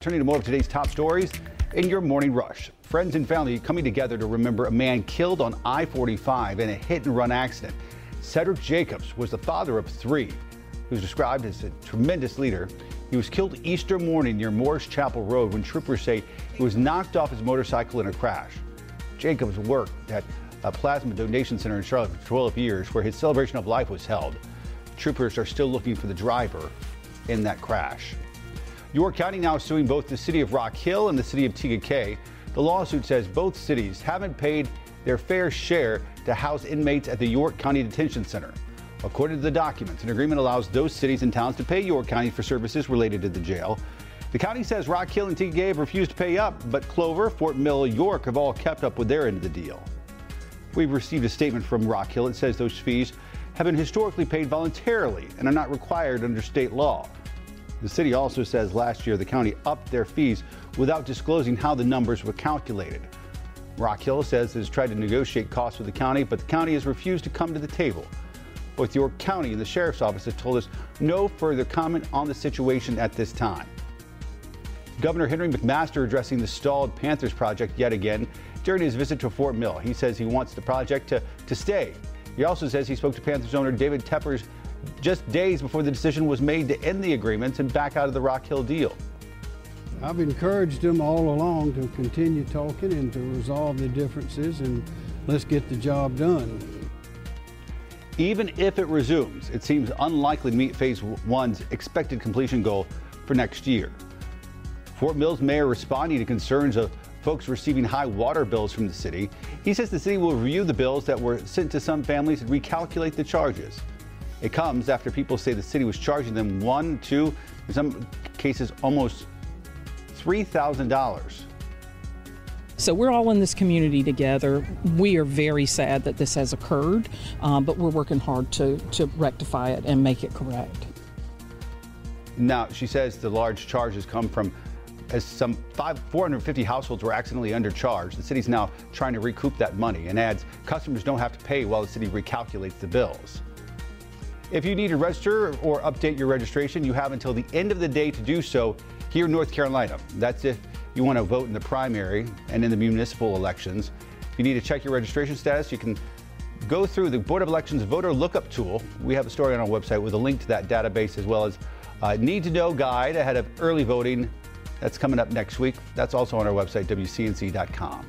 Turning to more of today's top stories in your morning rush. Friends and family coming together to remember a man killed on I 45 in a hit and run accident. Cedric Jacobs was the father of three, who's described as a tremendous leader. He was killed Easter morning near Morris Chapel Road when troopers say he was knocked off his motorcycle in a crash. Jacobs worked at a plasma donation center in Charlotte for 12 years where his celebration of life was held. Troopers are still looking for the driver in that crash. York County now suing both the city of Rock Hill and the city of Cay. The lawsuit says both cities haven't paid their fair share to house inmates at the York County Detention Center. According to the documents, an agreement allows those cities and towns to pay York County for services related to the jail. The county says Rock Hill and Cay have refused to pay up, but Clover, Fort Mill, York have all kept up with their end of the deal. We've received a statement from Rock Hill. It says those fees have been historically paid voluntarily and are not required under state law. The city also says last year the county upped their fees without disclosing how the numbers were calculated. Rock Hill says it has tried to negotiate costs with the county, but the county has refused to come to the table. Both York County and the Sheriff's Office have told us no further comment on the situation at this time. Governor Henry McMaster addressing the stalled Panthers project yet again during his visit to Fort Mill. He says he wants the project to, to stay. He also says he spoke to Panthers owner David Tepper's just days before the decision was made to end the agreements and back out of the Rock Hill deal. I've encouraged them all along to continue talking and to resolve the differences and let's get the job done. Even if it resumes, it seems unlikely to meet phase one's expected completion goal for next year. Fort Mills mayor responding to concerns of folks receiving high water bills from the city. He says the city will review the bills that were sent to some families and recalculate the charges. It comes after people say the city was charging them one, two, in some cases almost $3,000. So we're all in this community together. We are very sad that this has occurred, um, but we're working hard to, to rectify it and make it correct. Now, she says the large charges come from as some five, 450 households were accidentally undercharged. The city's now trying to recoup that money and adds customers don't have to pay while the city recalculates the bills. If you need to register or update your registration, you have until the end of the day to do so here in North Carolina. That's if you want to vote in the primary and in the municipal elections. If you need to check your registration status, you can go through the Board of Elections voter lookup tool. We have a story on our website with a link to that database as well as a need to know guide ahead of early voting. That's coming up next week. That's also on our website, WCNC.com.